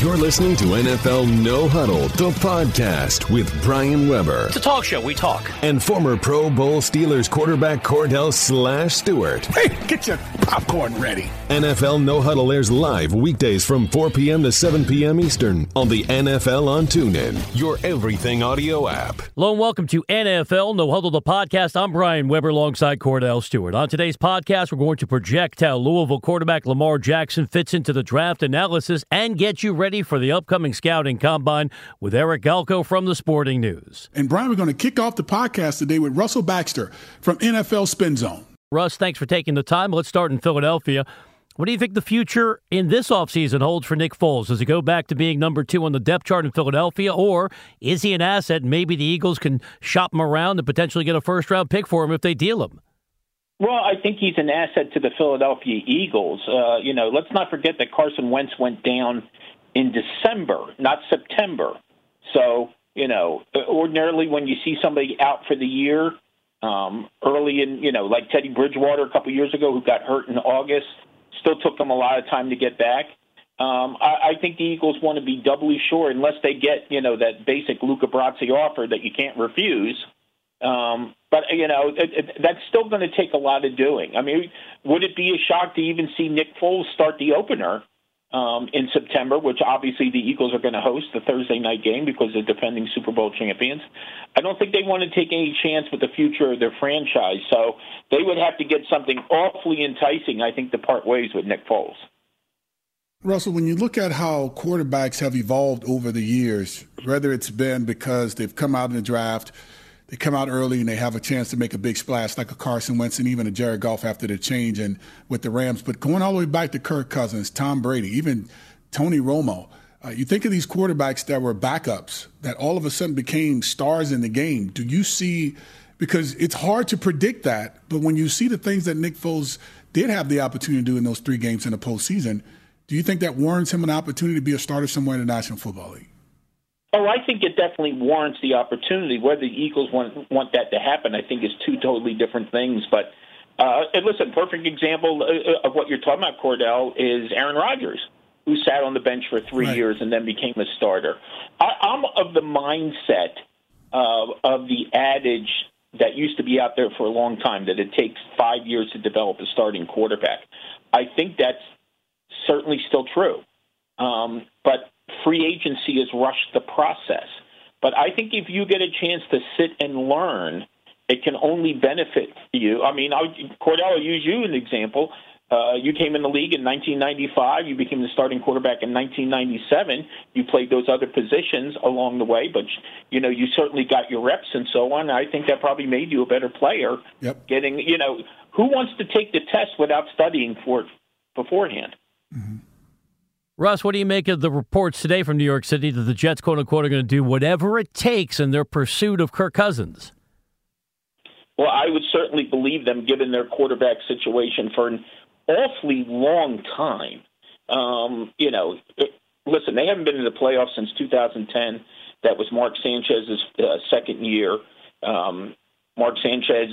You're listening to NFL No Huddle, the podcast with Brian Weber. It's a talk show. We talk. And former Pro Bowl Steelers quarterback Kordell Slash Stewart. Hey, get your popcorn ready. NFL No Huddle airs live weekdays from 4 p.m. to 7 p.m. Eastern on the NFL on TuneIn, your everything audio app. Hello and welcome to NFL No Huddle, the podcast. I'm Brian Weber alongside Kordell Stewart. On today's podcast, we're going to project how Louisville quarterback Lamar Jackson fits into the draft analysis and get you ready for the upcoming scouting combine with Eric Galko from the Sporting News. And Brian, we're going to kick off the podcast today with Russell Baxter from NFL Spin Zone. Russ, thanks for taking the time. Let's start in Philadelphia. What do you think the future in this offseason holds for Nick Foles? Does he go back to being number two on the depth chart in Philadelphia, or is he an asset? Maybe the Eagles can shop him around and potentially get a first round pick for him if they deal him. Well, I think he's an asset to the Philadelphia Eagles. Uh, you know, let's not forget that Carson Wentz went down in December, not September. So, you know, ordinarily when you see somebody out for the year, um, early in, you know, like Teddy Bridgewater a couple years ago who got hurt in August, still took them a lot of time to get back. Um, I, I think the Eagles want to be doubly sure unless they get, you know, that basic Luca Brasi offer that you can't refuse. Um, but you know it, it, that's still going to take a lot of doing. I mean, would it be a shock to even see Nick Foles start the opener um, in September, which obviously the Eagles are going to host the Thursday night game because they're defending Super Bowl champions? I don't think they want to take any chance with the future of their franchise, so they would have to get something awfully enticing, I think, to part ways with Nick Foles. Russell, when you look at how quarterbacks have evolved over the years, whether it's been because they've come out in the draft they come out early and they have a chance to make a big splash, like a Carson Wentz and even a Jared Goff after the change and with the Rams. But going all the way back to Kirk Cousins, Tom Brady, even Tony Romo, uh, you think of these quarterbacks that were backups that all of a sudden became stars in the game. Do you see? Because it's hard to predict that, but when you see the things that Nick Foles did have the opportunity to do in those three games in the postseason, do you think that warrants him an opportunity to be a starter somewhere in the National Football League? Oh, I think it definitely warrants the opportunity. Whether the Eagles want want that to happen, I think is two totally different things. But uh, and listen, perfect example uh, of what you're talking about, Kordell, is Aaron Rodgers, who sat on the bench for three right. years and then became a starter. I, I'm of the mindset uh, of the adage that used to be out there for a long time that it takes five years to develop a starting quarterback. I think that's certainly still true. Um, but free agency has rushed the process. But I think if you get a chance to sit and learn, it can only benefit you. I mean, I, Kordell, I'll use you as an example. Uh, you came in the league in 1995. You became the starting quarterback in 1997. You played those other positions along the way, but you know you certainly got your reps and so on. I think that probably made you a better player. Yep. Getting you know who wants to take the test without studying for it beforehand. Mm-hmm. Russ, what do you make of the reports today from New York City that the Jets, quote unquote, are going to do whatever it takes in their pursuit of Kirk Cousins? Well, I would certainly believe them given their quarterback situation for an awfully long time. Um, you know, listen, they haven't been in the playoffs since 2010. That was Mark Sanchez's uh, second year. Um, Mark Sanchez,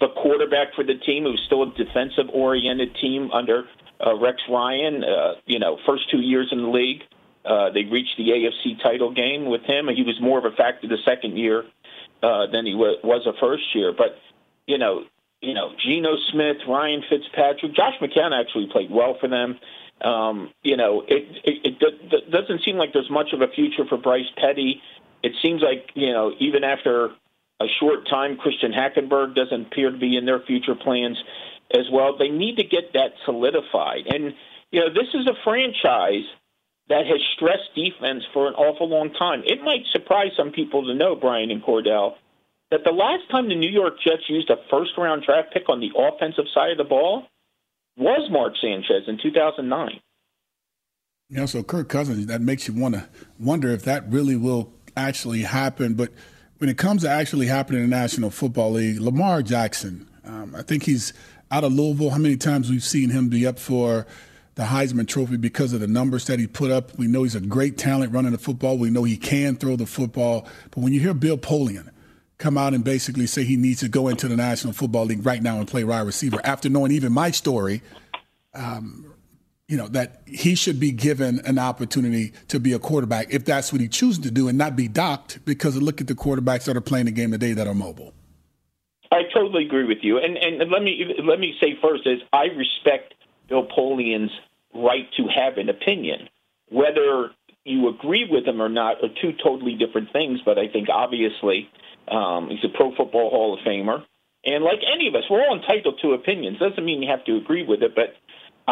the quarterback for the team, who's still a defensive oriented team under uh, Rex Ryan, uh, you know, first two years in the league, uh, they reached the AFC title game with him. and He was more of a factor the second year uh, than he was, was a first year. But you know, you know, Geno Smith, Ryan Fitzpatrick, Josh McCown actually played well for them. Um, you know, it, it, it, it doesn't seem like there's much of a future for Bryce Petty. It seems like you know, even after a short time, Christian Hackenberg doesn't appear to be in their future plans as well. They need to get that solidified. And, you know, this is a franchise that has stressed defense for an awful long time. It might surprise some people to know, Brian and Kordell, that the last time the New York Jets used a first round draft pick on the offensive side of the ball was Mark Sanchez in 2009. Yeah, so Kirk Cousins, that makes you want to wonder if that really will actually happen. But when it comes to actually happening in the National Football League, Lamar Jackson, um, I think he's out of Louisville, how many times we've seen him be up for the Heisman Trophy because of the numbers that he put up. We know he's a great talent running the football. We know he can throw the football. But when you hear Bill Polian come out and basically say he needs to go into the National Football League right now and play wide receiver, after knowing even my story, um, you know, that he should be given an opportunity to be a quarterback if that's what he chooses to do and not be docked because look at the quarterbacks that are playing the game today that are mobile. I totally agree with you. And and let me let me say first is I respect Bill Polian's right to have an opinion. Whether you agree with him or not are two totally different things, but I think obviously um, he's a Pro Football Hall of Famer. And like any of us, we're all entitled to opinions. Doesn't mean you have to agree with it, but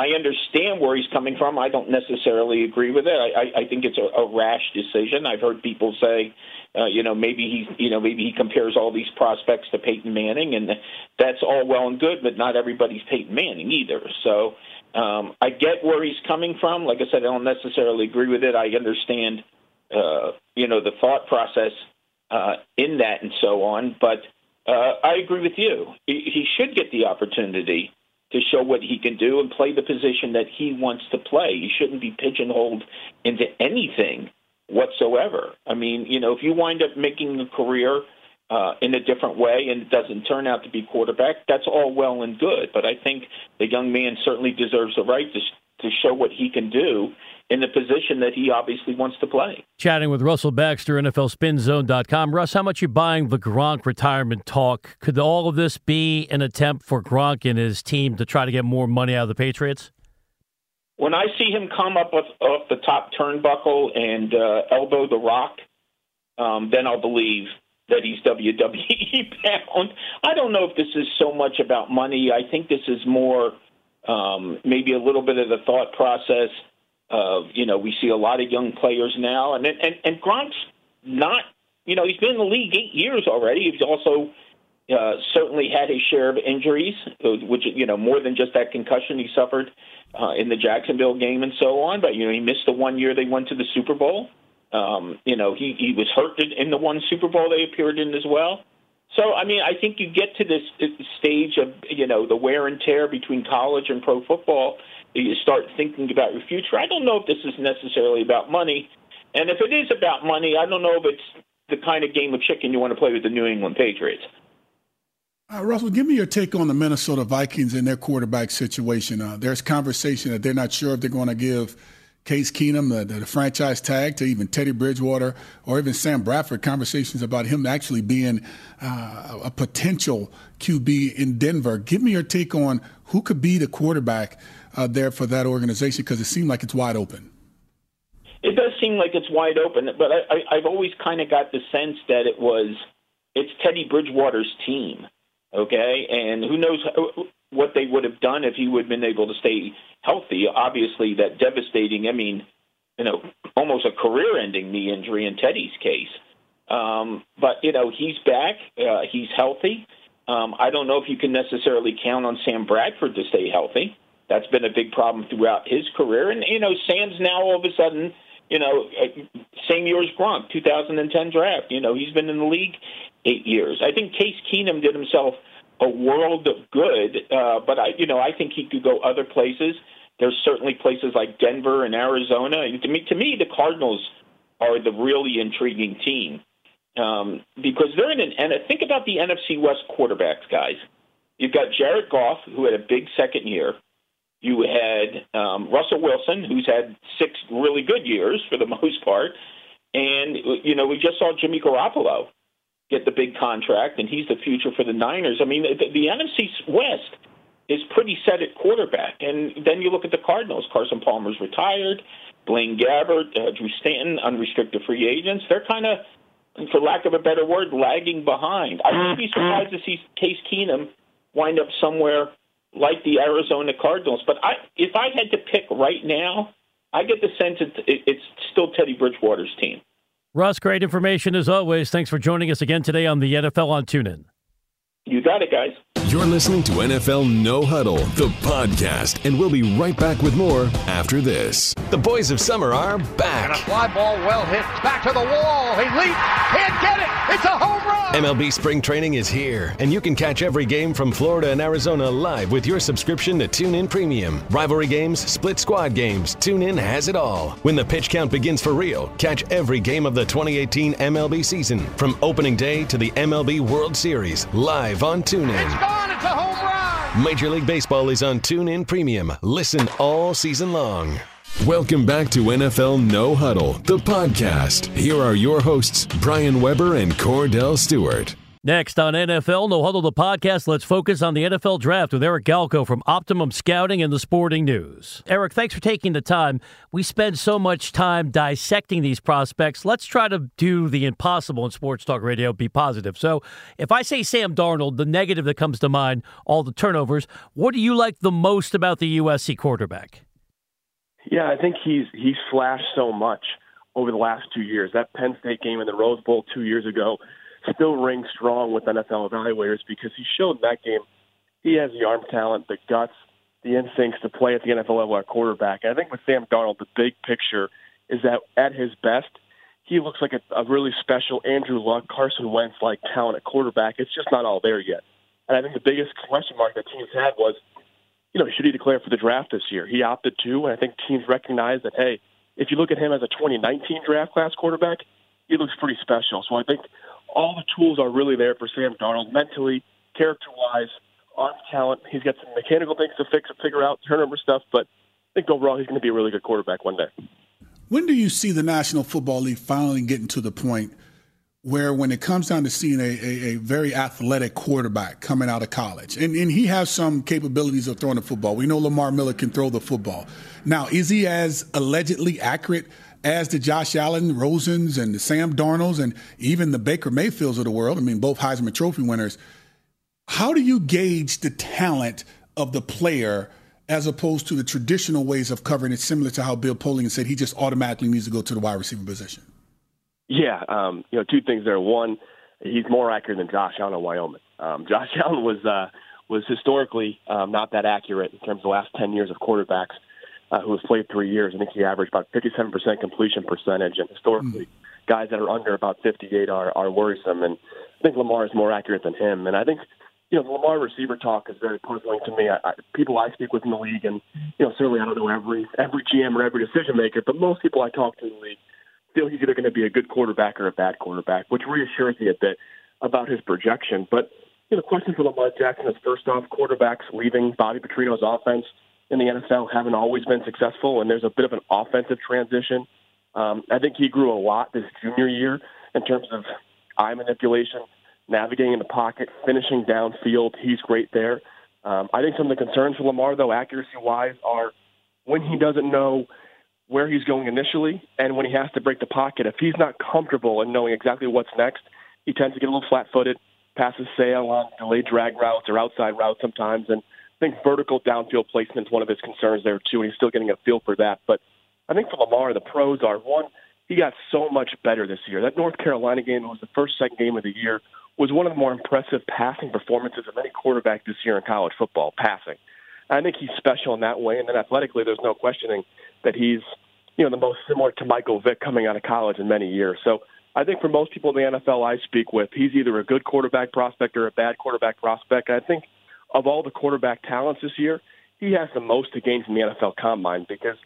I understand where he's coming from. I don't necessarily agree with it. I, I, I think it's a, a rash decision. I've heard people say, uh, you know, maybe he, you know, maybe he compares all these prospects to Peyton Manning, and that's all well and good, but not everybody's Peyton Manning either. So um, I get where he's coming from. Like I said, I don't necessarily agree with it. I understand, uh, you know, the thought process uh, in that and so on. But uh, I agree with you. He, he should get the opportunity to show what he can do and play the position that he wants to play. He shouldn't be pigeonholed into anything whatsoever. I mean, you know, if you wind up making a career uh, in a different way and it doesn't turn out to be quarterback, that's all well and good. But I think the young man certainly deserves the right to, to show what he can do in the position that he obviously wants to play. Chatting with Russell Baxter, NFLSpinZone.com. Russ, how much you buying the Gronk retirement talk? Could all of this be an attempt for Gronk and his team to try to get more money out of the Patriots? When I see him come up off, off the top turnbuckle and uh, elbow the rock, um, then I'll believe that he's WWE bound. I don't know if this is so much about money. I think this is more um, maybe a little bit of the thought process – uh, you know, we see a lot of young players now, and and and Gronk's not. You know, he's been in the league eight years already. He's also uh, certainly had his share of injuries, which you know more than just that concussion he suffered uh, in the Jacksonville game and so on. But you know, he missed the one year they went to the Super Bowl. Um, you know, he he was hurt in the one Super Bowl they appeared in as well. So, I mean, I think you get to this stage of you know the wear and tear between college and pro football you start thinking about your future. I don't know if this is necessarily about money. And if it is about money, I don't know if it's the kind of game of chicken you want to play with the New England Patriots. Uh, Russell, give me your take on the Minnesota Vikings and their quarterback situation. Uh, there's conversation that they're not sure if they're going to give Case Keenum the, the, franchise tag to even Teddy Bridgewater or even Sam Bradford. Conversations about him actually being uh, a potential QB in Denver. Give me your take on who could be the quarterback uh, there for that organization because it seemed like it's wide open. It does seem like it's wide open, but I, I've always kind of got the sense that it was it's Teddy Bridgewater's team, okay, and who knows what they would have done if he would have been able to stay healthy. Obviously, that devastating. I mean, you know, almost a career-ending knee injury in Teddy's case. Um, but you know, he's back. Uh, he's healthy. Um, I don't know if you can necessarily count on Sam Bradford to stay healthy. That's been a big problem throughout his career. And, you know, Sam's now all of a sudden, you know, uh, same year as Gronk, 2010 draft. You know, he's been in the league eight years. I think Case Keenum did himself a world of good, uh, but I, you know, I think he could go other places. There's certainly places like Denver and Arizona. And to me, to me, the Cardinals are the really intriguing team um, because they're in an. And think about the NFC West quarterbacks, guys. You've got Jared Goff, who had a big second year. You had um, Russell Wilson, who's had six really good years for the most part, and you know we just saw Jimmy Garoppolo get the big contract, and he's the future for the Niners. I mean, the, the NFC West is pretty set at quarterback, and then you look at the Cardinals. Carson Palmer's retired. Blaine Gabbert, uh, Drew Stanton, unrestricted free agents. They're kind of, for lack of a better word, lagging behind. I wouldn't be surprised to see Case Keenum wind up somewhere like the Arizona Cardinals. But I, if I had to pick right now, I get the sense it, it's still Teddy Bridgewater's team. Russ, great information as always. Thanks for joining us again today on the NFL on TuneIn. You got it, guys. You're listening to NFL No Huddle, the podcast, and we'll be right back with more after this. The boys of summer are back. And a fly ball well hit. Back to the wall. He leaped. Can't get it. It's a home run. MLB spring training is here, and you can catch every game from Florida and Arizona live with your subscription to TuneIn Premium. Rivalry games, split squad games, TuneIn has it all. When the pitch count begins for real, catch every game of the 2018 MLB season from opening day to the MLB World Series live on TuneIn. It's gone. It's a home run. Major League Baseball is on TuneIn Premium. Listen all season long. Welcome back to NFL No Huddle, the podcast. Here are your hosts, Brian Weber and Kordell Stewart. Next on NFL No Huddle the podcast, let's focus on the NFL draft with Eric Galko from Optimum Scouting and the Sporting News. Eric, thanks for taking the time. We spend so much time dissecting these prospects. Let's try to do the impossible in sports talk radio, be positive. So, if I say Sam Darnold, the negative that comes to mind, all the turnovers, what do you like the most about the USC quarterback? Yeah, I think he's he's flashed so much over the last two years. That Penn State game in the Rose Bowl two years ago still rings strong with NFL evaluators because he showed in that game he has the arm talent, the guts, the instincts to play at the NFL level at quarterback. And I think with Sam Darnold, the big picture is that at his best, he looks like a, a really special Andrew Luck, Carson Wentz like talent at quarterback. It's just not all there yet. And I think the biggest question mark that teams had was, you know, should he declare for the draft this year? He opted to, and I think teams recognize that, hey, if you look at him as a 2019 draft class quarterback, he looks pretty special. So I think all the tools are really there for Sam Darnold mentally, character wise, arm talent. He's got some mechanical things to fix and figure out, turnover stuff, but I think overall he's going to be a really good quarterback one day. When do you see the National Football League finally getting to the point where, when it comes down to seeing a, a, a very athletic quarterback coming out of college, and, and he has some capabilities of throwing the football, we know Lamar Miller can throw the football. Now, is he as allegedly accurate as the Josh Allen, Rosens, and the Sam Darnolds, and even the Baker Mayfields of the world. I mean, both Heisman Trophy winners. How do you gauge the talent of the player as opposed to the traditional ways of covering it, similar to how Bill Polian said he just automatically needs to go to the wide receiver position? Yeah, um, you know, two things there. One, he's more accurate than Josh Allen in Wyoming. Um, Josh Allen was uh, was historically um, not that accurate in terms of the last ten years of quarterbacks uh, who has played three years. I think he averaged about 57% completion percentage, and historically, mm. guys that are under about 58 are, are worrisome. And I think Lamar is more accurate than him. And I think, you know, the Lamar receiver talk is very puzzling to me. I, I, people I speak with in the league, and you know, certainly I don't know every every GM or every decision maker, but most people I talk to in the league feel he's either going to be a good quarterback or a bad quarterback, which reassures me a bit about his projection. But you know, the question for Lamar Jackson is first off, quarterbacks leaving Bobby Petrino's offense in the NFL haven't always been successful, and there's a bit of an offensive transition. Um, I think he grew a lot this junior year in terms of eye manipulation, navigating in the pocket, finishing downfield. He's great there. Um, I think some of the concerns for Lamar, though, accuracy wise, are when he doesn't know where he's going initially and when he has to break the pocket. If he's not comfortable in knowing exactly what's next, he tends to get a little flat footed, passes sail on delayed drag routes or outside routes sometimes, and think vertical downfield placement is one of his concerns there too, and he's still getting a feel for that. But I think for Lamar, the pros are one, he got so much better this year. That North Carolina game was the first second game of the year, was one of the more impressive passing performances of any quarterback this year in college football, passing. I think he's special in that way, and then athletically, there's no questioning that he's, you know, the most similar to Michael Vick coming out of college in many years. So I think for most people in the NFL I speak with, he's either a good quarterback prospect or a bad quarterback prospect. I think – of all the quarterback talents this year, he has the most to gain from the NFL Combine because,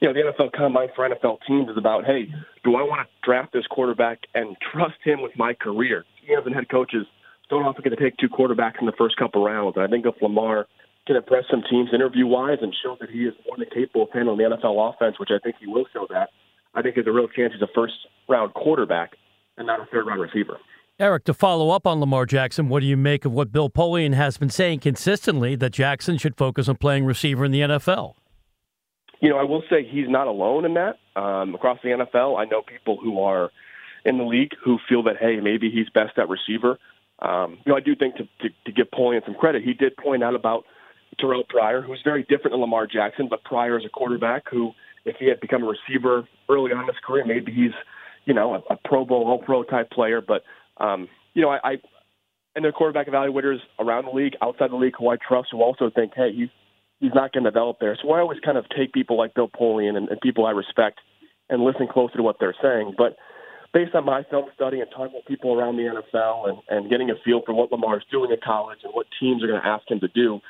you know, the NFL Combine for NFL teams is about, hey, do I want to draft this quarterback and trust him with my career? GMs and head coaches don't often get to take two quarterbacks in the first couple rounds. And I think if Lamar can impress some teams interview-wise and show that he is more than capable of handling the NFL offense, which I think he will show that, I think there's a real chance he's a first-round quarterback and not a third-round receiver. Eric, to follow up on Lamar Jackson, what do you make of what Bill Polian has been saying consistently that Jackson should focus on playing receiver in the NFL? You know, I will say he's not alone in that. Um, across the NFL, I know people who are in the league who feel that, hey, maybe he's best at receiver. Um, you know, I do think to, to, to give Polian some credit, he did point out about Terrelle Pryor, who's very different than Lamar Jackson, but Pryor is a quarterback who, if he had become a receiver early on in his career, maybe he's, you know, a, a Pro Bowl, All Pro type player. But um, you know, I, I and there quarterback evaluators around the league, outside the league, who I trust, who also think, hey, he's he's not going to develop there. So I always kind of take people like Bill Polian and, and people I respect and listen closely to what they're saying. But based on my film study and talking with people around the NFL and, and getting a feel for what Lamar is doing at college and what teams are going to ask him to do,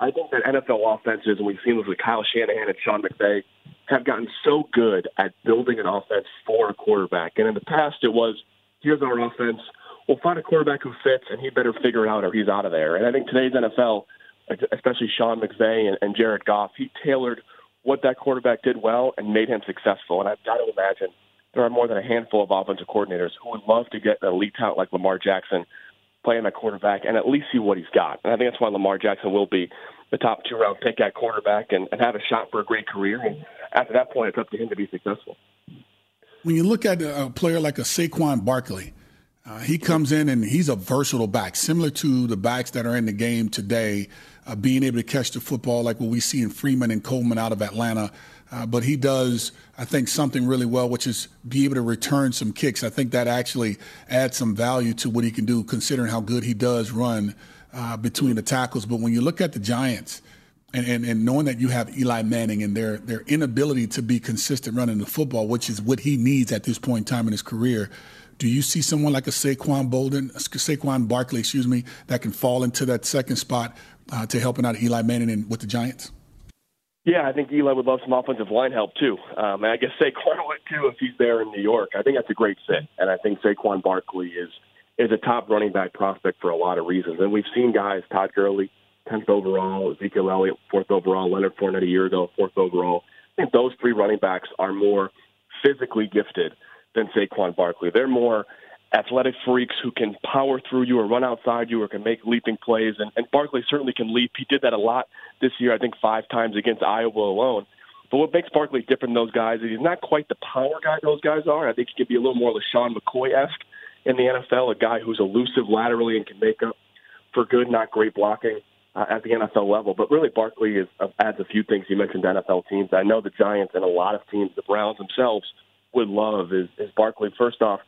I think that NFL offenses, and we've seen this with Kyle Shanahan and Sean McVay, have gotten so good at building an offense for a quarterback. And in the past, it was here's our offense. We'll find a quarterback who fits, and he better figure it out, or he's out of there. And I think today's NFL, especially Sean McVay and, and Jared Goff, he tailored what that quarterback did well and made him successful. And I've got to imagine there are more than a handful of offensive coordinators who would love to get an elite talent like Lamar Jackson playing that quarterback and at least see what he's got. And I think that's why Lamar Jackson will be the top two round pick at quarterback and, and have a shot for a great career. And after that point, it's up to him to be successful. When you look at a player like a Saquon Barkley, uh, he comes in and he's a versatile back, similar to the backs that are in the game today, uh, being able to catch the football like what we see in Freeman and Coleman out of Atlanta. Uh, but he does, I think, something really well, which is be able to return some kicks. I think that actually adds some value to what he can do, considering how good he does run uh, between the tackles. But when you look at the Giants, and, and, and knowing that you have Eli Manning and their their inability to be consistent running the football, which is what he needs at this point in time in his career, do you see someone like a Saquon Bolden, Saquon Barkley, excuse me, that can fall into that second spot uh, to helping out Eli Manning and with the Giants? Yeah, I think Eli would love some offensive line help too. Um, and I guess Saquon would too if he's there in New York. I think that's a great fit, and I think Saquon Barkley is is a top running back prospect for a lot of reasons. And we've seen guys, Todd Gurley, tenth overall, Ezekiel Elliott, fourth overall, Leonard Fournette a year ago, fourth overall. I think those three running backs are more physically gifted than Saquon Barkley. They're more athletic freaks who can power through you or run outside you or can make leaping plays. And, and Barkley certainly can leap. He did that a lot this year, I think five times against Iowa alone. But what makes Barkley different than those guys is he's not quite the power guy those guys are. I think he can be a little more LeSean McCoy esque in the NFL, a guy who's elusive laterally and can make up for good, not great blocking uh, at the NFL level. But really, Barkley is, uh, adds a few things. You mentioned NFL teams. I know the Giants and a lot of teams, the Browns themselves, would love is, is Barkley. First off,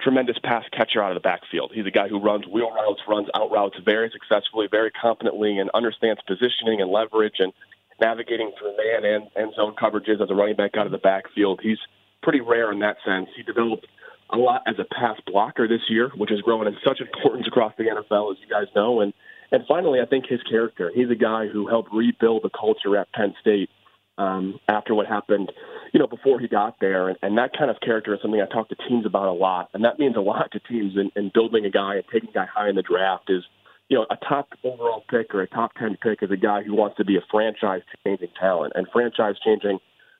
tremendous pass catcher out of the backfield. He's a guy who runs wheel routes, runs out routes very successfully, very competently, and understands positioning and leverage and navigating through man and, and zone coverages as a running back out of the backfield. He's pretty rare in that sense. He developed a lot as a pass blocker this year, which is growing in such importance across the NFL, as you guys know. And and finally, I think his character. He's a guy who helped rebuild the culture at Penn State um, after what happened, you know, before he got there. And, and that kind of character is something I talk to teams about a lot. And that means a lot to teams in, in building a guy and taking a guy high in the draft is, you know, a top overall pick or a top 10 pick is a guy who wants to be a franchise changing talent. And franchise changing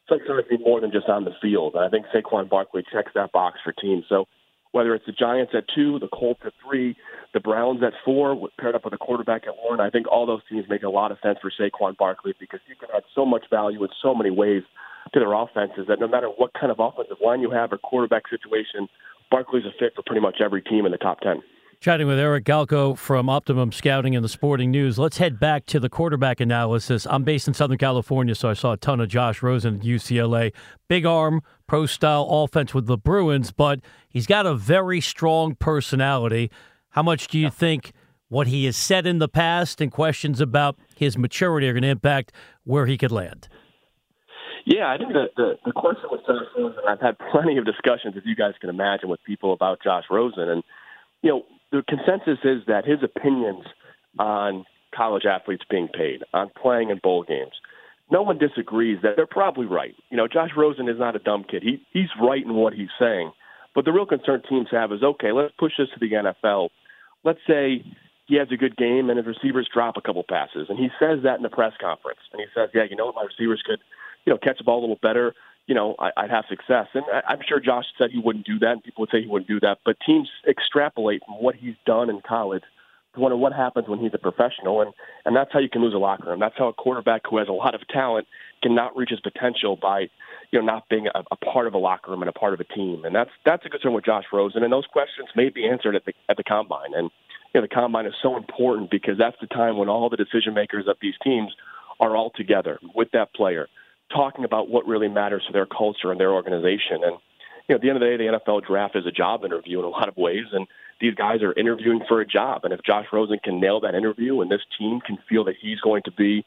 sometimes means more than just on the field. And I think Saquon Barkley checks that box for teams. So whether it's the Giants at two, the Colts at three, the Browns at four, paired up with a quarterback at one. I think all those teams make a lot of sense for Saquon Barkley because he can add so much value in so many ways to their offenses that no matter what kind of offensive line you have or quarterback situation, Barkley's a fit for pretty much every team in the top 10. Chatting with Eric Galko from Optimum Scouting and the Sporting News. Let's head back to the quarterback analysis. I'm based in Southern California, so I saw a ton of Josh Rosen at UCLA. Big arm, pro style offense with the Bruins, but he's got a very strong personality. How much do you think what he has said in the past and questions about his maturity are going to impact where he could land? Yeah, I think the, the, the question with Josh Rosen, I've had plenty of discussions, as you guys can imagine, with people about Josh Rosen. And, you know, the consensus is that his opinions on college athletes being paid, on playing in bowl games, no one disagrees that they're probably right. You know, Josh Rosen is not a dumb kid. He he's right in what he's saying. But the real concern teams have is okay, let's push this to the NFL. Let's say he has a good game and his receivers drop a couple passes, and he says that in the press conference, and he says, "Yeah, you know what, my receivers could, you know, catch the ball a little better." You know, I, I'd have success. And I, I'm sure Josh said he wouldn't do that, and people would say he wouldn't do that. But teams extrapolate from what he's done in college to wonder what happens when he's a professional, and and that's how you can lose a locker room. That's how a quarterback who has a lot of talent cannot reach his potential by, you know, not being a, a part of a locker room and a part of a team. And that's that's a concern with Josh Rosen. And those questions may be answered at the at the combine. And you know, the combine is so important because that's the time when all the decision makers of these teams are all together with that player talking about what really matters to their culture and their organization. And you know, at the end of the day, the NFL draft is a job interview in a lot of ways, and these guys are interviewing for a job. And if Josh Rosen can nail that interview, and this team can feel that he's going to be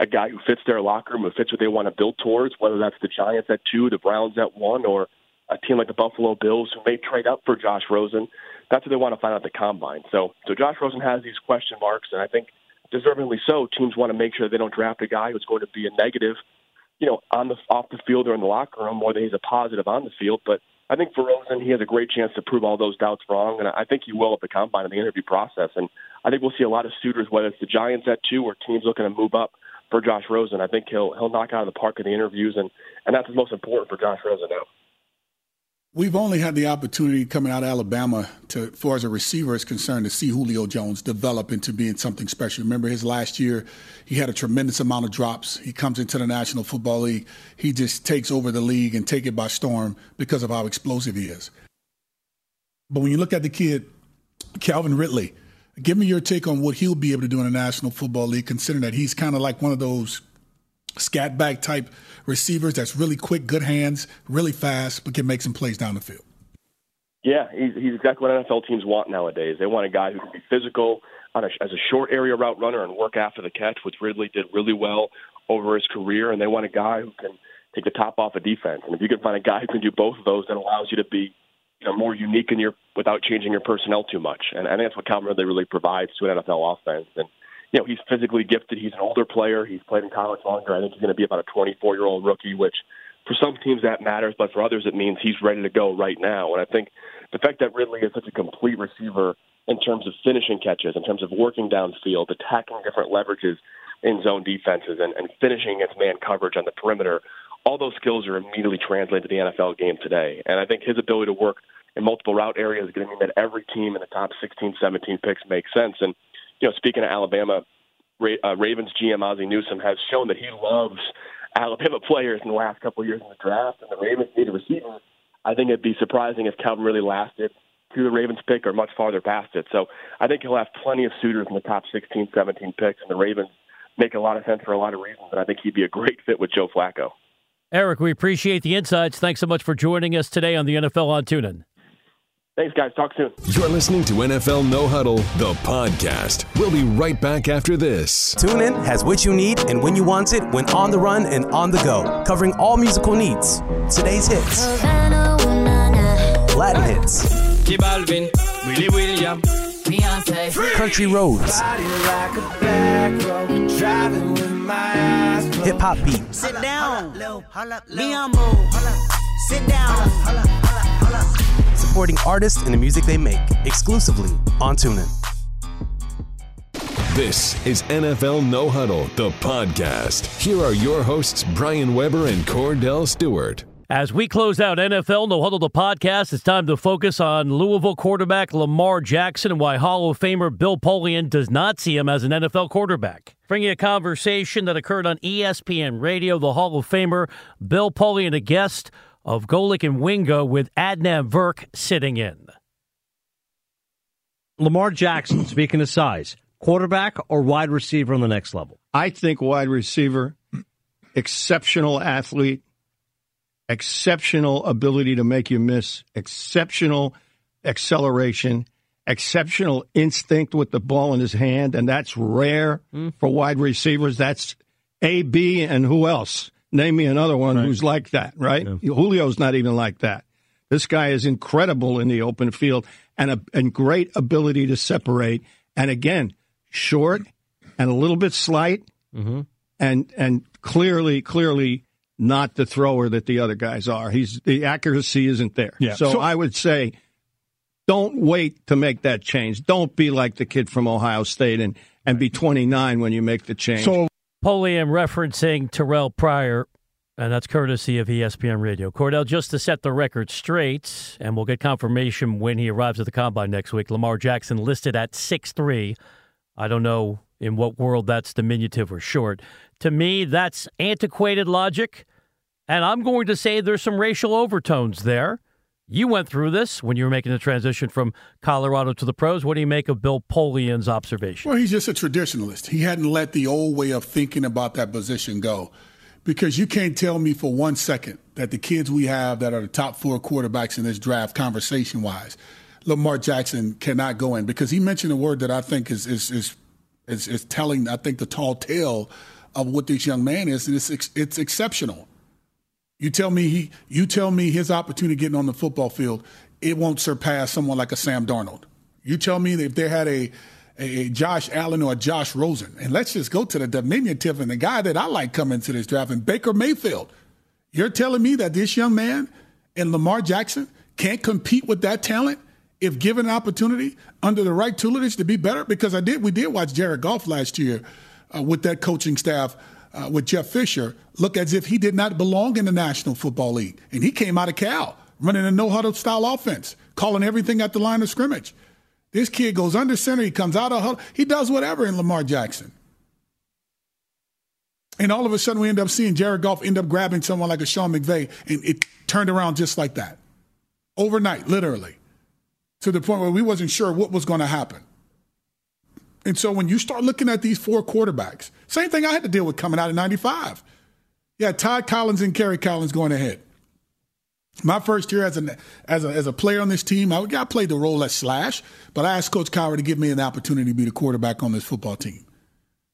a guy who fits their locker room, who fits what they want to build towards, whether that's the Giants at two, the Browns at one, or a team like the Buffalo Bills who may trade up for Josh Rosen, that's what they want to find out at the combine. So, so Josh Rosen has these question marks, and I think deservingly so. Teams want to make sure they don't draft a guy who's going to be a negative you know, on the off the field or in the locker room more than he's a positive on the field. But I think for Rosen, he has a great chance to prove all those doubts wrong, and I think he will at the combine in the interview process. And I think we'll see a lot of suitors, whether it's the Giants at two or teams looking to move up for Josh Rosen. I think he'll he'll knock out of the park in the interviews, and and that's the most important for Josh Rosen now. We've only had the opportunity coming out of Alabama to, for as a receiver is concerned, to see Julio Jones develop into being something special. Remember his last year, he had a tremendous amount of drops. He comes into the National Football League, he just takes over the league and take it by storm because of how explosive he is. But when you look at the kid, Calvin Ridley, give me your take on what he'll be able to do in the National Football League, considering that he's kind of like one of those scat back type receivers that's really quick, good hands, really fast, but can make some plays down the field. Yeah, he's, he's exactly what NFL teams want nowadays. They want a guy who can be physical on a, as a short area route runner and work after the catch, which Ridley did really well over his career. And they want a guy who can take the top off a of defense. And if you can find a guy who can do both of those, that allows you to be you know, more unique in your without changing your personnel too much. And I think that's what Calvin Ridley really provides to an NFL offense. And you know, he's physically gifted. He's an older player. He's played in college longer. I think he's going to be about a 24 year old rookie, which for some teams that matters, but for others it means he's ready to go right now. And I think the fact that Ridley is such a complete receiver in terms of finishing catches, in terms of working downfield, attacking different leverages in zone defenses, and, and finishing its man coverage on the perimeter, all those skills are immediately translated to the NFL game today. And I think his ability to work in multiple route areas is going to mean that every team in the top 16, 17 picks makes sense. And you know, speaking of Alabama, uh, Ravens GM Ozzie Newsome has shown that he loves Alabama players in the last couple of years in the draft, and the Ravens need a receiver. I think it'd be surprising if Calvin Ridley lasted to the Ravens pick or much farther past it. So I think he'll have plenty of suitors in the top 16, 17 picks, and the Ravens make a lot of sense for a lot of reasons, and I think he'd be a great fit with Joe Flacco. Eric, we appreciate the insights. Thanks so much for joining us today on the NFL on TuneIn. Thanks, guys. Talk soon. You're listening to NFL No Huddle, the podcast. We'll be right back after this. TuneIn has what you need and when you want it when on the run and on the go, covering all musical needs. Today's hits, Latin hits, Balvin, Willy William, Beyonce, country roads, hip hop beats. Sit down, Sit down supporting artists and the music they make exclusively on TuneIn. This is NFL No Huddle, the podcast. Here are your hosts, Brian Weber and Kordell Stewart. As we close out NFL No Huddle, the podcast, it's time to focus on Louisville quarterback Lamar Jackson and why Hall of Famer Bill Polian does not see him as an NFL quarterback. Bringing a conversation that occurred on ESPN Radio, the Hall of Famer Bill Polian, a guest of Golic and Wingo with Adnan Virk sitting in. Lamar Jackson, speaking of size, quarterback or wide receiver on the next level? I think wide receiver, exceptional athlete, exceptional ability to make you miss, exceptional acceleration, exceptional instinct with the ball in his hand, and that's rare mm. for wide receivers. That's A, B, and who else? Name me another one right. who's like that, right? Yeah. Julio's not even like that. This guy is incredible in the open field and a and great ability to separate. And again, short and a little bit slight, mm-hmm. and and clearly, clearly not the thrower that the other guys are. He's the accuracy isn't there. Yeah. So, so I would say, don't wait to make that change. Don't be like the kid from Ohio State and and be 29 when you make the change. So Polian referencing Terrelle Pryor, and that's courtesy of ESPN Radio. Kordell, just to set the record straight, and we'll get confirmation when he arrives at the combine next week. Lamar Jackson listed at six three. I don't know in what world that's diminutive or short. To me, that's antiquated logic, and I'm going to say there's some racial overtones there. You went through this when you were making the transition from Colorado to the pros. What do you make of Bill Polian's observation? Well, he's just a traditionalist. He hadn't let the old way of thinking about that position go. Because you can't tell me for one second that the kids we have that are the top four quarterbacks in this draft, conversation wise, Lamar Jackson cannot go in. Because he mentioned a word that I think is, is, is, is, is telling, I think, the tall tale of what this young man is, and it's, it's exceptional. You tell me he, you tell me his opportunity getting on the football field, it won't surpass someone like a Sam Darnold. You tell me that if they had a, a Josh Allen or a Josh Rosen, and let's just go to the diminutive and the guy that I like coming to this draft, and Baker Mayfield. You're telling me that this young man and Lamar Jackson can't compete with that talent if given an opportunity under the right tutelage to be better, because I did, we did watch Jared Goff last year uh, with that coaching staff uh, with Jeff Fisher look as if he did not belong in the National Football League, and he came out of Cal running a no huddle style offense, calling everything at the line of scrimmage. This kid goes under center, he comes out of huddle, he does whatever in Lamar Jackson. And all of a sudden, we end up seeing Jared Goff end up grabbing someone like a Sean McVay, and it turned around just like that, overnight, literally to the point where we wasn't sure what was going to happen. And so when you start looking at these four quarterbacks, same thing I had to deal with coming out of 95. Yeah, Todd Collins and Kerry Collins going ahead. My first year as a, as a, as a player on this team, I, I played the role as slash, but I asked Coach Cowher to give me an opportunity to be the quarterback on this football team.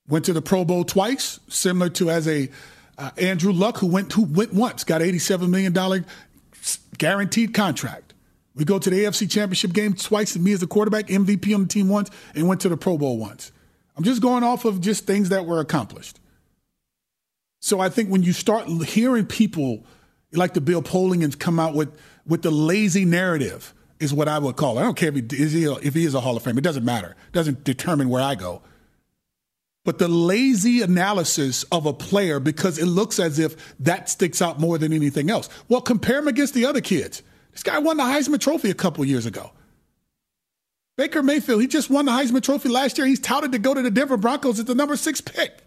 Went to the Pro Bowl twice, similar to as a uh, Andrew Luck, who went who went once, got $87 million guaranteed contract. We go to the AFC Championship game twice, me as the quarterback, MVP on the team once, and went to the Pro Bowl once. I'm just going off of just things that were accomplished. So I think when you start hearing people like the Bill Polians come out with with the lazy narrative is what I would call it. I don't care if he is, he if he is a Hall of Fame. It doesn't matter. It doesn't determine where I go. But the lazy analysis of a player because it looks as if that sticks out more than anything else. Well, compare him against the other kids. This guy won the Heisman Trophy a couple years ago. Baker Mayfield, he just won the Heisman Trophy last year. He's touted to go to the Denver Broncos at the number six pick.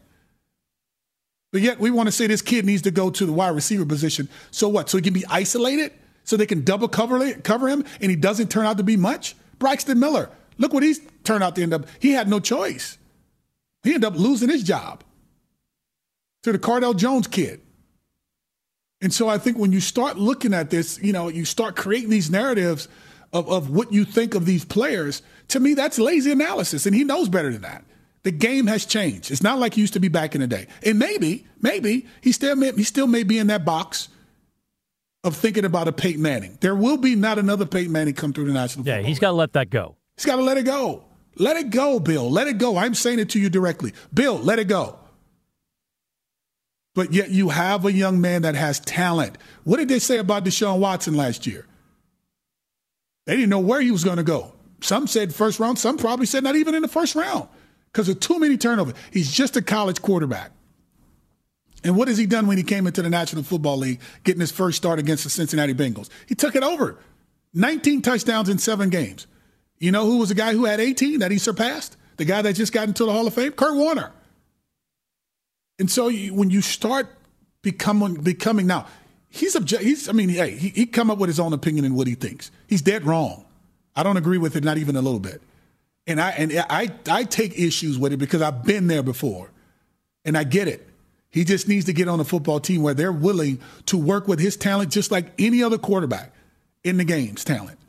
But yet we want to say this kid needs to go to the wide receiver position. So what? So he can be isolated? So they can double cover, cover him and he doesn't turn out to be much? Braxton Miller, look what he's turned out to end up. He had no choice. He ended up losing his job to the Cardale Jones kid. And so I think when you start looking at this, you know, you start creating these narratives of, of what you think of these players, to me, that's lazy analysis. And he knows better than that. The game has changed. It's not like he used to be back in the day. And maybe, maybe he still may, he still may be in that box of thinking about a Peyton Manning. There will be not another Peyton Manning come through the National Yeah, he's got to let that go. He's got to let it go. Let it go, Bill. Let it go. I'm saying it to you directly. Bill, let it go but yet you have a young man that has talent. What did they say about Deshaun Watson last year? They didn't know where he was going to go. Some said first round, some probably said not even in the first round because of too many turnovers. He's just a college quarterback. And what has he done when he came into the National Football League, getting his first start against the Cincinnati Bengals? He took it over. 19 touchdowns in seven games. You know who was the guy who had 18 that he surpassed? The guy that just got into the Hall of Fame? Kurt Warner. And so you, when you start becoming becoming now, he's object. He's I mean, hey, he, he come up with his own opinion and what he thinks. He's dead wrong. I don't agree with it, not even a little bit. And I and I I take issues with it because I've been there before, and I get it. He just needs to get on a football team where they're willing to work with his talent, just like any other quarterback in the game's talent,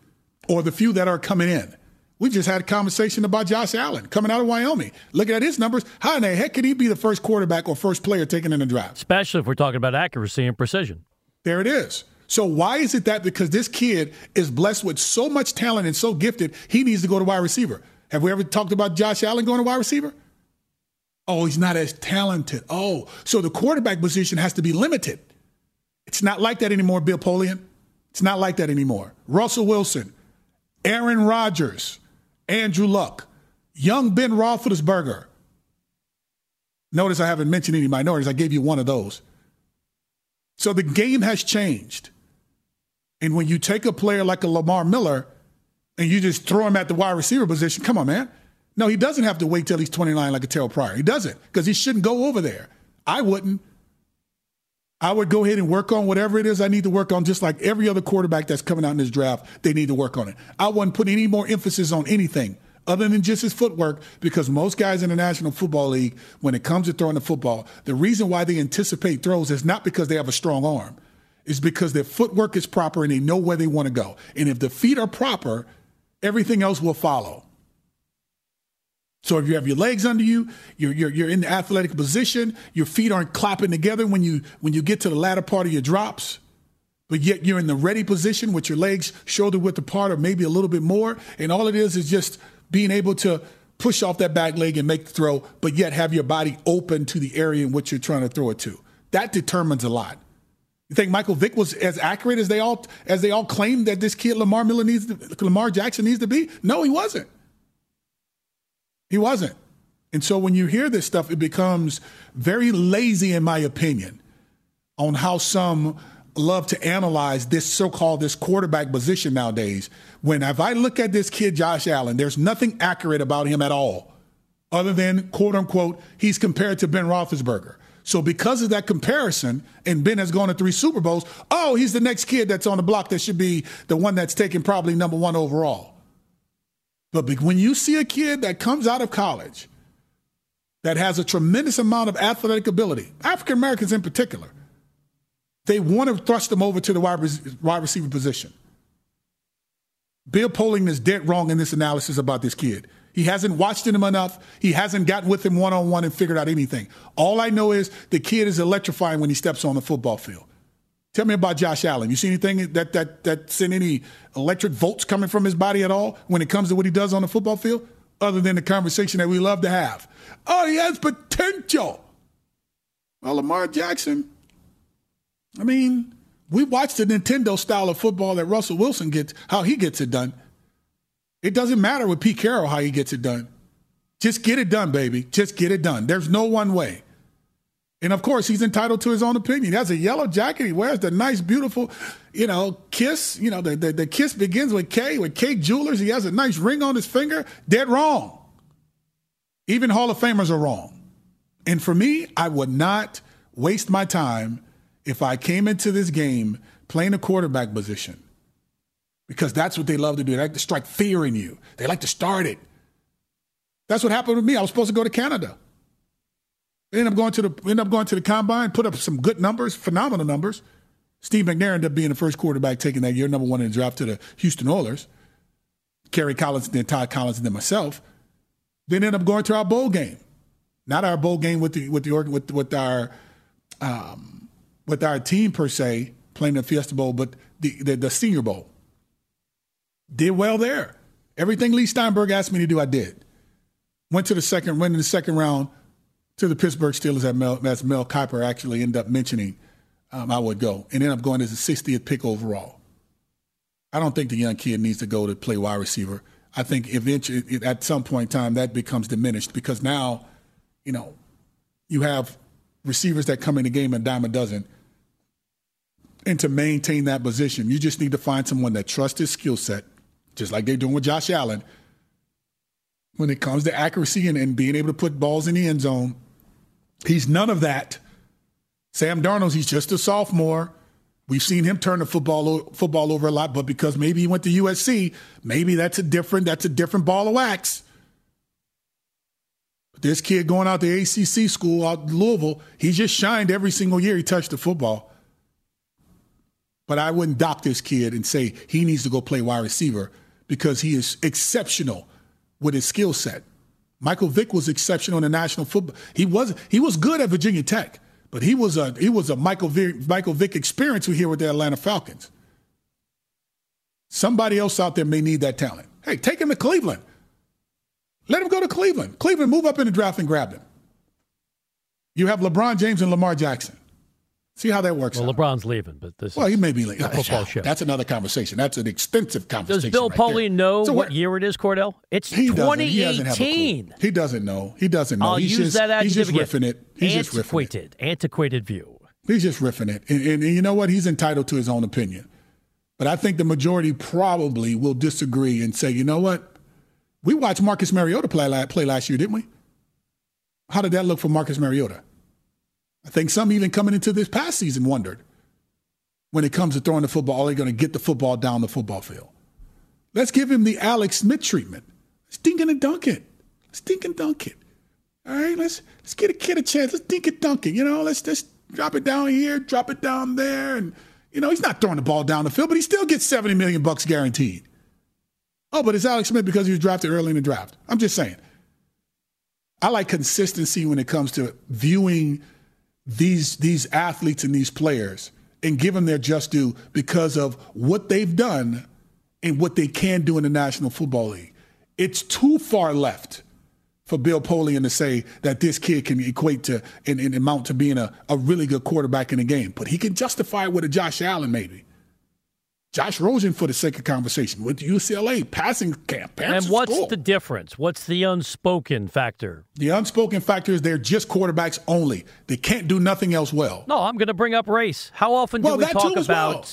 or the few that are coming in. We just had a conversation about Josh Allen coming out of Wyoming. Looking at his numbers, how in the heck could he be the first quarterback or first player taken in the draft? Especially if we're talking about accuracy and precision. There it is. So why is it that because this kid is blessed with so much talent and so gifted, he needs to go to wide receiver? Have we ever talked about Josh Allen going to wide receiver? Oh, he's not as talented. Oh, so the quarterback position has to be limited. It's not like that anymore, Bill Polian. It's not like that anymore. Russell Wilson, Aaron Rodgers, Andrew Luck, young Ben Roethlisberger. Notice I haven't mentioned any minorities. I gave you one of those. So the game has changed. And when you take a player like a Lamar Miller and you just throw him at the wide receiver position, come on, man. No, he doesn't have to wait till he's 29 like a Terrelle Pryor. He doesn't because he shouldn't go over there. I wouldn't. I would go ahead and work on whatever it is I need to work on, just like every other quarterback that's coming out in this draft, they need to work on it. I wouldn't put any more emphasis on anything other than just his footwork because most guys in the National Football League, when it comes to throwing the football, the reason why they anticipate throws is not because they have a strong arm. It's because their footwork is proper and they know where they want to go. And if the feet are proper, everything else will follow. So if you have your legs under you, you're, you're, you're in the athletic position, your feet aren't clapping together when you when you get to the latter part of your drops, but yet you're in the ready position with your legs shoulder width apart or maybe a little bit more, and all it is is just being able to push off that back leg and make the throw, but yet have your body open to the area in which you're trying to throw it to. That determines a lot. You think Michael Vick was as accurate as they all as they all claimed that this kid Lamar Miller needs to, Lamar Jackson needs to be? No, he wasn't. He wasn't. And so when you hear this stuff, it becomes very lazy, in my opinion, on how some love to analyze this so-called this quarterback position nowadays. When if I look at this kid Josh Allen, there's nothing accurate about him at all, other than quote unquote he's compared to Ben Roethlisberger. So because of that comparison, and Ben has gone to three Super Bowls, oh, he's the next kid that's on the block that should be the one that's taken probably number one overall. But when you see a kid that comes out of college that has a tremendous amount of athletic ability, African Americans in particular, they want to thrust them over to the wide, receiver position. Bill Polian is dead wrong in this analysis about this kid. He hasn't watched him enough. He hasn't gotten with him one on one and figured out anything. All I know is the kid is electrifying when he steps on the football field. Tell me about Josh Allen. You see anything that that that sent any electric volts coming from his body at all when it comes to what he does on the football field, other than the conversation that we love to have? Oh, he has potential. Well, Lamar Jackson. I mean, we watched the Nintendo style of football that Russell Wilson gets, how he gets it done. It doesn't matter with Pete Carroll how he gets it done. Just get it done, baby. Just get it done. There's no one way. And of course, he's entitled to his own opinion. He has a yellow jacket. He wears the nice, beautiful, you know, kiss. You know, the, the, the kiss begins with Kay, with Kay Jewelers. He has a nice ring on his finger. Dead wrong. Even Hall of Famers are wrong. And for me, I would not waste my time if I came into this game playing a quarterback position because that's what they love to do. They like to strike fear in you. They like to start it. That's what happened with me. I was supposed to go to Canada. I ended up going to the ended up going to the combine, put up some good numbers, phenomenal numbers. Steve McNair ended up being the first quarterback taken that year, number one in the draft to the Houston Oilers. Kerry Collins, then Todd Collins, and then myself. Then end up going to our bowl game, not our bowl game with the with the with with our um, with our team per se playing the Fiesta Bowl, but the, the, the Senior Bowl did well there. Everything Leigh Steinberg asked me to do, I did. Went to the second, went in the second round to the Pittsburgh Steelers that Mel, as Mel Kiper actually ended up mentioning um, I would go, and end up going as the 60th pick overall. I don't think the young kid needs to go to play wide receiver. I think eventually, at some point in time, that becomes diminished because now, you know, you have receivers that come in the game and dime a dozen. And to maintain that position, you just need to find someone that trusts his skill set just like they're doing with Josh Allen. When it comes to accuracy and, and being able to put balls in the end zone, he's none of that. Sam Darnold, he's just a sophomore. We've seen him turn the football football over a lot, but because maybe he went to USC, maybe that's a different that's a different ball of wax. But this kid going out to ACC school out Louisville, he just shined every single year he touched the football. But I wouldn't dock this kid and say he needs to go play wide receiver because he is exceptional with his skill set. Michael Vick was exceptional in the national football. He was he was good at Virginia Tech, but he was a he was a Michael Vick, Michael Vick experience we here with the Atlanta Falcons. Somebody else out there may need that talent. Hey, take him to Cleveland. Let him go to Cleveland. Cleveland, move up in the draft and grab him. You have LeBron James and Lamar Jackson. See how that works. Well, out. LeBron's leaving, but this well, he may be leaving. football show. That's another conversation. That's an extensive conversation. Does Bill right Polian know so what year it is, Kordell? It's he 2018. Doesn't. He, doesn't know. He doesn't know. I'll he's use just, that He's just riffing it. He's just riffing it. Antiquated, antiquated view. He's just riffing it, and, and, and you know what? He's entitled to his own opinion. But I think the majority probably will disagree and say, you know what? We watched Marcus Mariota play, play last year, didn't we? How did that look for Marcus Mariota? I think some even coming into this past season wondered when it comes to throwing the football, are they going to get the football down the football field? Let's give him the Alex Smith treatment. Stink and dunk it. Stink and dunk it. All right, let's let's get a kid a chance. Let's dink it, dunk it. You know, let's just drop it down here, drop it down there, and you know he's not throwing the ball down the field, but he still gets seventy million bucks guaranteed. Oh, but it's Alex Smith because he was drafted early in the draft. I'm just saying. I like consistency when it comes to viewing these these athletes and these players and give them their just due because of what they've done and what they can do in the National Football League. It's too far left for Bill Polian to say that this kid can equate to and, and amount to being a, a really good quarterback in the game. But he can justify it with a Josh Allen, maybe. Josh Rosen, for the sake of conversation, with UCLA passing camp. And what's the difference? What's the unspoken factor? The unspoken factor is they're just quarterbacks only. They can't do nothing else well. No, I'm going to bring up race. How often do we talk about? Well.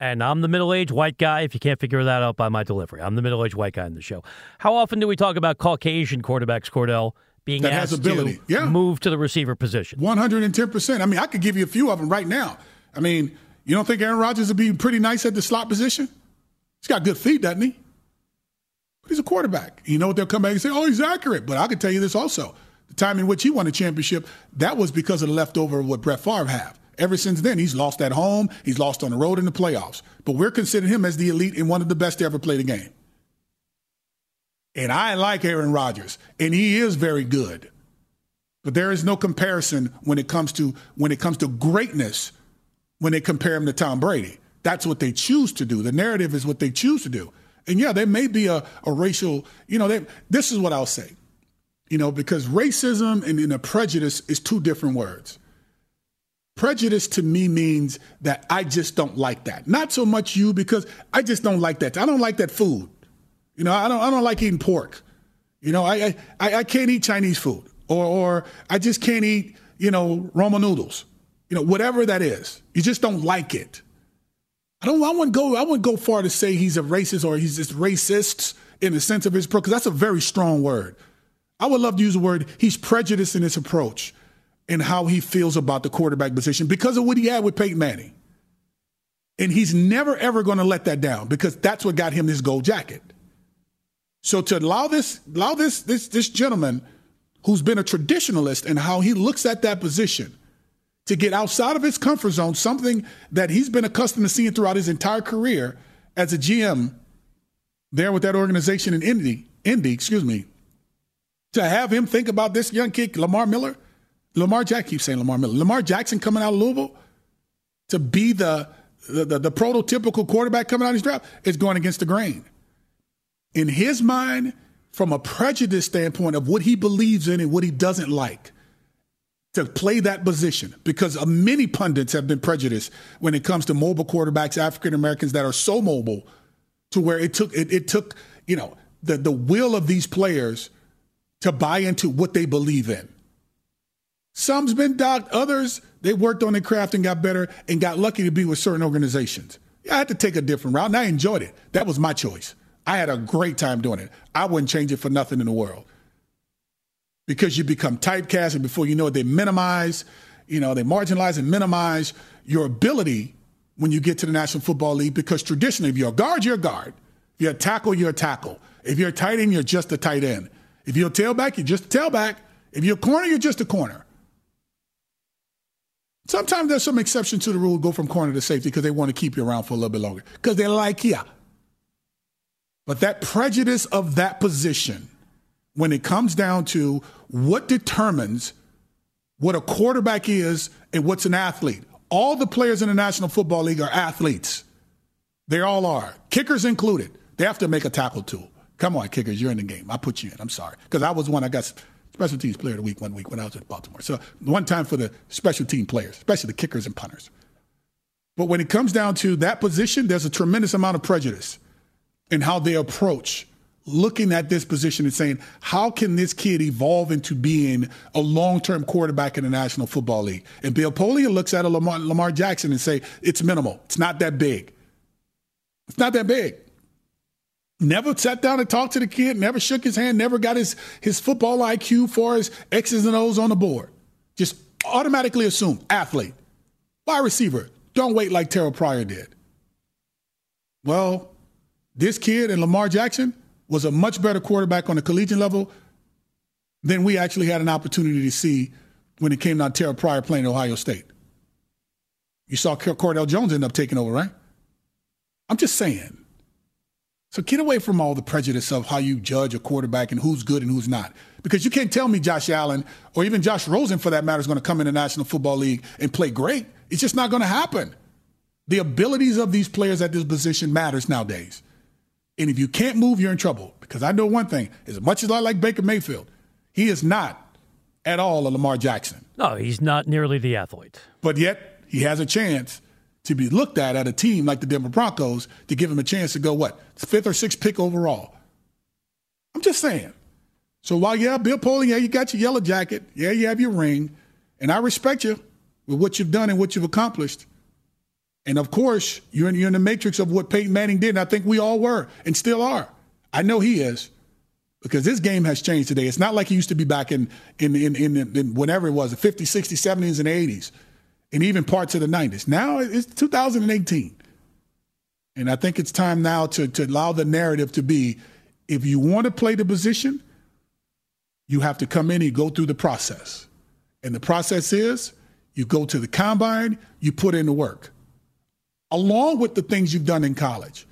And I'm the middle-aged white guy. If you can't figure that out by my delivery, I'm the middle-aged white guy in the show. How often do we talk about Caucasian quarterbacks, Kordell, being that asked to yeah. move to the receiver position? 110. percent I mean, I could give you a few of them right now. I mean, you don't think Aaron Rodgers would be pretty nice at the slot position? He's got good feet, doesn't he? But he's a quarterback. You know what they'll come back and say, oh, he's accurate. But I can tell you this also. The time in which he won a championship, that was because of the leftover of what Brett Favre had. Ever since then, he's lost at home, he's lost on the road in the playoffs. But we're considering him as the elite and one of the best to ever play the game. And I like Aaron Rodgers, and he is very good. But there is no comparison when it comes to when it comes to greatness when they compare him to Tom Brady. That's what they choose to do. The narrative is what they choose to do. And yeah, there may be a, a racial, you know, they, this is what I'll say, you know, because racism and, and a prejudice is two different words. Prejudice to me means that I just don't like that. Not so much you because I just don't like that. I don't like that food. You know, I don't I don't like eating pork. You know, I I, I can't eat Chinese food. Or or I just can't eat, you know, Roman noodles. You know, whatever that is. You just don't like it. I don't I wouldn't go I wouldn't go far to say he's a racist or he's just racist in the sense of his approach, because that's a very strong word. I would love to use the word he's prejudiced in his approach and how he feels about the quarterback position because of what he had with Peyton Manning. And he's never ever going to let that down because that's what got him this gold jacket. So to allow this allow this this this gentleman who's been a traditionalist and how he looks at that position to get outside of his comfort zone, something that he's been accustomed to seeing throughout his entire career as a GM there with that organization in Indy, Indy, excuse me, to have him think about this young kid, Lamar Miller, Lamar Jack keeps saying Lamar Miller. Lamar Jackson coming out of Louisville to be the the, the, the prototypical quarterback coming out of his draft is going against the grain. In his mind, from a prejudice standpoint of what he believes in and what he doesn't like, to play that position because uh, many pundits have been prejudiced when it comes to mobile quarterbacks, African Americans that are so mobile to where it took it, it took you know the the will of these players to buy into what they believe in. Some's been docked. Others, they worked on their craft and got better and got lucky to be with certain organizations. I had to take a different route, and I enjoyed it. That was my choice. I had a great time doing it. I wouldn't change it for nothing in the world. Because you become typecast, and before you know it, they minimize, you know, they marginalize and minimize your ability when you get to the National Football League. Because traditionally, if you're a guard, you're a guard. If you're a tackle, you're a tackle. If you're a tight end, you're just a tight end. If you're a tailback, you're just a tailback. If you're a corner, you're just a corner. Sometimes there's some exception to the rule, go from corner to safety because they want to keep you around for a little bit longer because they like you. But that prejudice of that position, when it comes down to what determines what a quarterback is and what's an athlete, all the players in the National Football League are athletes. They all are, kickers included. They have to make a tackle too. Come on, kickers, you're in the game. I put you in. I'm sorry because I was one I got special teams player of the week one week when I was at Baltimore. So one time for the special team players, especially the kickers and punters. But when it comes down to that position, there's a tremendous amount of prejudice in how they approach looking at this position and saying, how can this kid evolve into being a long-term quarterback in the National Football League? And Bill Polian looks at a Lamar, Lamar Jackson and say, it's minimal. It's not that big. It's not that big. Never sat down and talked to the kid, never shook his hand, never got his, his football IQ for his X's and O's on the board. Just automatically assumed athlete. Wide receiver. Don't wait like Terrelle Pryor did. Well, this kid and Lamar Jackson was a much better quarterback on the collegiate level than we actually had an opportunity to see when it came down to Terrelle Pryor playing Ohio State. You saw Cardale Jones end up taking over, right? I'm just saying. So get away from all the prejudice of how you judge a quarterback and who's good and who's not. Because you can't tell me Josh Allen or even Josh Rosen, for that matter, is going to come in the National Football League and play great. It's just not going to happen. The abilities of these players at this position matters nowadays. And if you can't move, you're in trouble. Because I know one thing: as much as I like Baker Mayfield, He is not at all a Lamar Jackson. No, he's not nearly the athlete. But yet, he has a chance to be looked at at a team like the Denver Broncos to give him a chance to go, what, fifth or sixth pick overall. I'm just saying. So while, yeah, Bill Polian, yeah, you got your yellow jacket. Yeah, you have your ring. And I respect you with what you've done and what you've accomplished. And of course, you're in, you're in the matrix of what Peyton Manning did. And I think we all were and still are. I know he is because this game has changed today. It's not like it used to be back in, in, in, in, in whenever it was, the 50s, 60s, 70s, and 80s, and even parts of the 90s. Now it's 2018. And I think it's time now to, to allow the narrative to be if you want to play the position, you have to come in and go through the process. And the process is you go to the combine, you put in the work, along with the things you've done in college.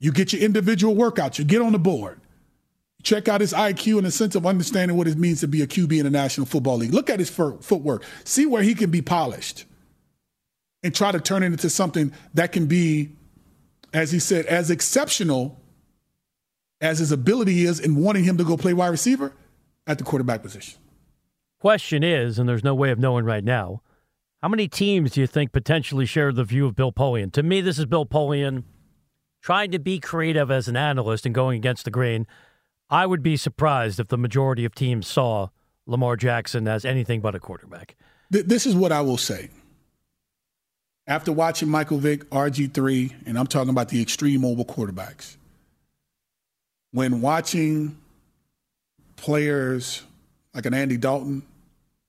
You get your individual workouts, you get on the board. Check out his IQ and a sense of understanding what it means to be a QB in the National Football League. Look at his footwork. See where he can be polished and try to turn it into something that can be, as he said, as exceptional as his ability is in wanting him to go play wide receiver at the quarterback position. Question is, and there's no way of knowing right now, how many teams do you think potentially share the view of Bill Polian? To me, this is Bill Polian trying to be creative as an analyst and going against the grain. I would be surprised if the majority of teams saw Lamar Jackson as anything but a quarterback. This is what I will say. After watching Michael Vick, RG3, and I'm talking about the extreme mobile quarterbacks, when watching players like an Andy Dalton,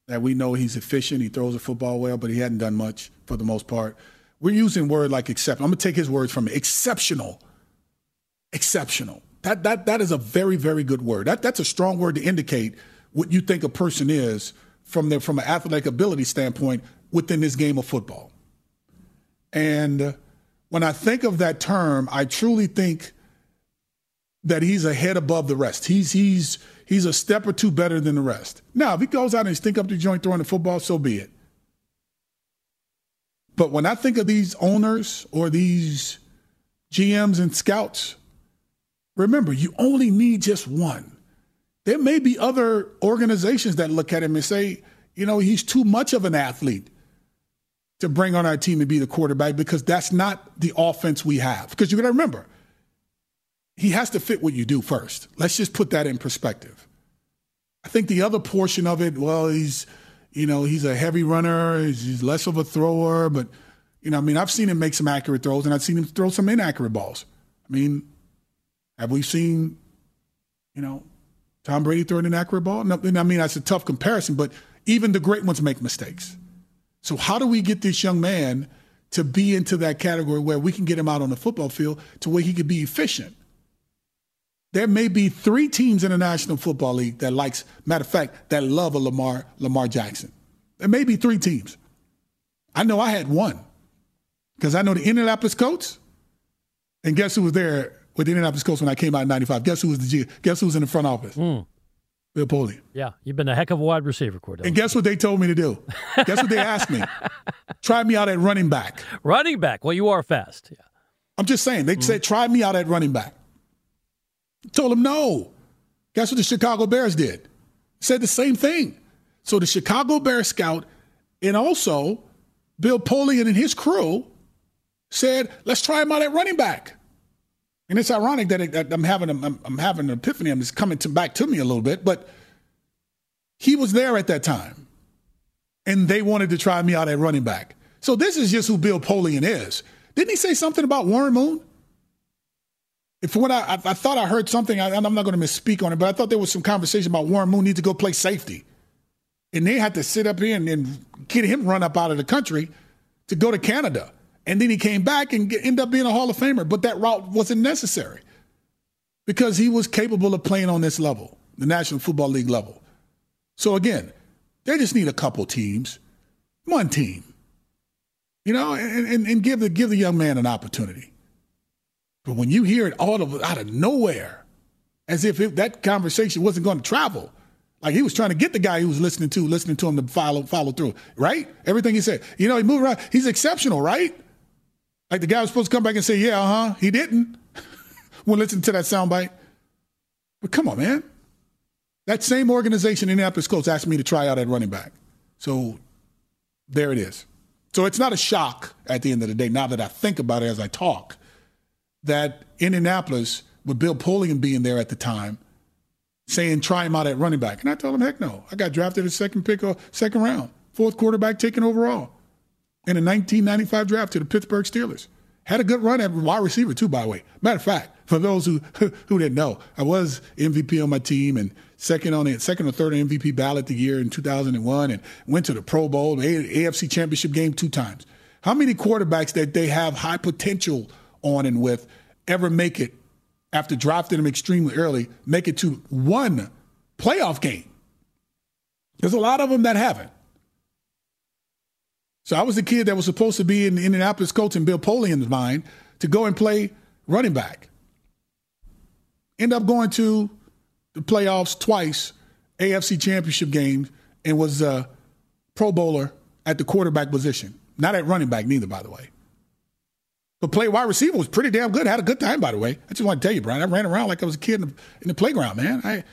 that we know he's efficient, he throws the football well, but he hadn't done much for the most part. We're using word like except. I'm gonna take his words from it. exceptional. Exceptional. That that that is a very very good word. That that's a strong word to indicate what you think a person is from their from an athletic ability standpoint within this game of football. And when I think of that term, I truly think that he's a head above the rest. He's he's he's a step or two better than the rest. Now, if he goes out and he's think up the joint throwing the football, so be it. But when I think of these owners or these GMs and scouts, remember, you only need just one. There may be other organizations that look at him and say, you know, he's too much of an athlete to bring on our team to be the quarterback because that's not the offense we have. Because you got to remember, he has to fit what you do first. Let's just put that in perspective. I think the other portion of it, well, he's, you know, he's a heavy runner, he's less of a thrower, but, you know, I mean, I've seen him make some accurate throws and I've seen him throw some inaccurate balls. I mean, have we seen, you know, Tom Brady throw an inaccurate ball? No, I mean, that's a tough comparison, but even the great ones make mistakes. So, how do we get this young man to be into that category where we can get him out on the football field to where he could be efficient? There may be three teams in the National Football League that likes, matter of fact, that love a Lamar Lamar Jackson. There may be three teams. I know I had one because I know the Indianapolis Colts, and guess who was there with the Indianapolis Colts when I came out in '95? Guess who was the G? Guess who was in the front office? Mm. Bill Polian. Yeah, you've been a heck of a wide receiver, Kordell. And guess what they told me to do? guess what they asked me? Try me out at running back. Running back. Well, you are fast. Yeah. I'm just saying. They mm. said try me out at running back. Told him no. Guess what the Chicago Bears did? Said the same thing. So the Chicago Bears scout and also Bill Polian and his crew said, let's try him out at running back. And it's ironic that, it, I'm having I'm, I'm, having an epiphany. I'm just coming to, back to me a little bit, but he was there at that time, and they wanted to try me out at running back. So this is just who Bill Polian is. Didn't he say something about Warren Moon? If what I, I, thought I heard something, I, am not going to misspeak on it, but I thought there was some conversation about Warren Moon need to go play safety, and they had to sit up here and, and get him run up out of the country to go to Canada. And then he came back and get, end up being a Hall of Famer. But that route wasn't necessary because he was capable of playing on this level, the National Football League level. So again, they just need a couple teams, one team, you know, and, and, and give the give the young man an opportunity. But when you hear it all of out of nowhere, as if it, that conversation wasn't going to travel, like he was trying to get the guy he was listening to, listening to him to follow follow through, right? Everything he said, you know, he moved around. He's exceptional, right? Like the guy was supposed to come back and say, yeah, uh huh. He didn't. when listen to that soundbite. But come on, man. That same organization, Indianapolis Colts, asked me to try out at running back. So there it is. So it's not a shock at the end of the day, now that I think about it as I talk, that Indianapolis, with Bill Polian being there at the time, saying try him out at running back. And I told him, heck no. I got drafted a second pick or second round, fourth quarterback taken overall in a 1995 draft to the Pittsburgh Steelers. Had a good run at wide receiver too, by the way. Matter of fact, for those who who didn't know, I was MVP on my team and second on the second or third MVP ballot the year in 2001, and went to the Pro Bowl, AFC Championship game two times. How many quarterbacks that they have high potential on and with ever make it after drafting them extremely early, make it to one playoff game? There's a lot of them that haven't. So I was the kid that was supposed to be in Indianapolis Colts in Bill Polian's mind to go and play running back. End up going to the playoffs twice, AFC championship games, and was a pro bowler at the quarterback position. Not at running back, neither, by the way. But play wide receiver was pretty damn good. I Had a good time, by the way. I just want to tell you, Brian. I ran around like I was a kid in the, in the playground, man. I,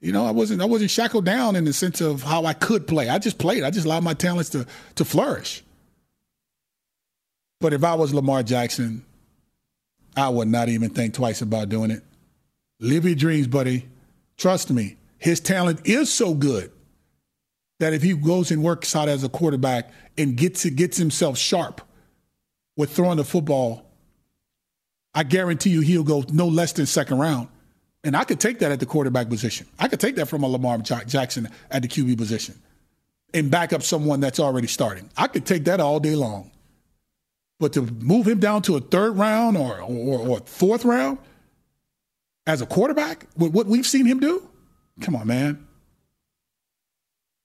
you know, I wasn't I wasn't shackled down in the sense of how I could play. I just played. I just allowed my talents to to flourish. But if I was Lamar Jackson, I would not even think twice about doing it. Live your dreams, buddy. Trust me, his talent is so good that if he goes and works out as a quarterback and gets gets himself sharp with throwing the football, I guarantee you he'll go no less than second round. And I could take that at the quarterback position. I could take that from a Lamar Jackson at the QB position and back up someone that's already starting. I could take that all day long. But to move him down to a third round or, or, or fourth round as a quarterback, with what we've seen him do, come on, man.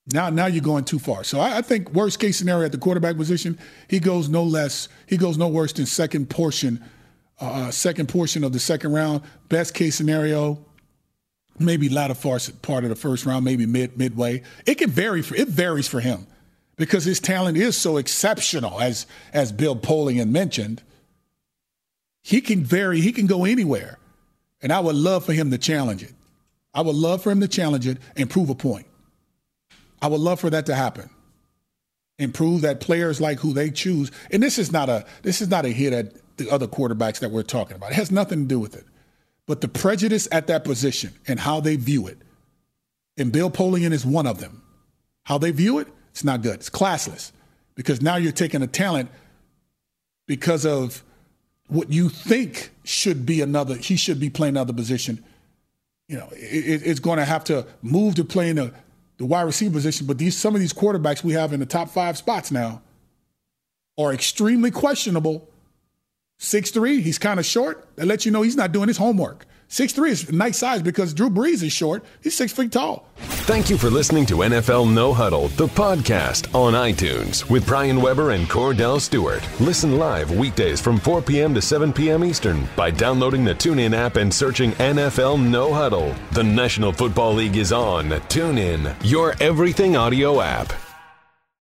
Now, now you're going too far. So I, I, think worst case scenario at the quarterback position, he goes no less, he goes no worse than second portion, uh, second portion of the second round. Best case scenario, maybe latter part of the first round, maybe mid midway. It can vary for it varies for him because his talent is so exceptional, as as Bill Polian mentioned. He can vary, he can go anywhere. And I would love for him to challenge it. I would love for him to challenge it and prove a point. I would love for that to happen. And prove that players like who they choose, and this is not a this is not a hit at the other quarterbacks that we're talking about. It has nothing to do with it. But the prejudice at that position and how they view it. And Bill Polian is one of them. How they view it it's not good. It's classless because now you're taking a talent because of what you think should be another. He should be playing another position. You know, it, it's going to have to move to playing the, the wide receiver position. But these some of these quarterbacks we have in the top five spots now are extremely questionable. Six three, he's kind of short. That lets you know he's not doing his homework. Six three is nice size because Drew Brees is short. He's six feet tall. Thank you for listening to NFL No Huddle, the podcast on iTunes with Brian Weber and Kordell Stewart. Listen live weekdays from 4 p.m. to 7 p.m. Eastern by downloading the TuneIn app and searching NFL No Huddle. The National Football League is on TuneIn, your everything audio app.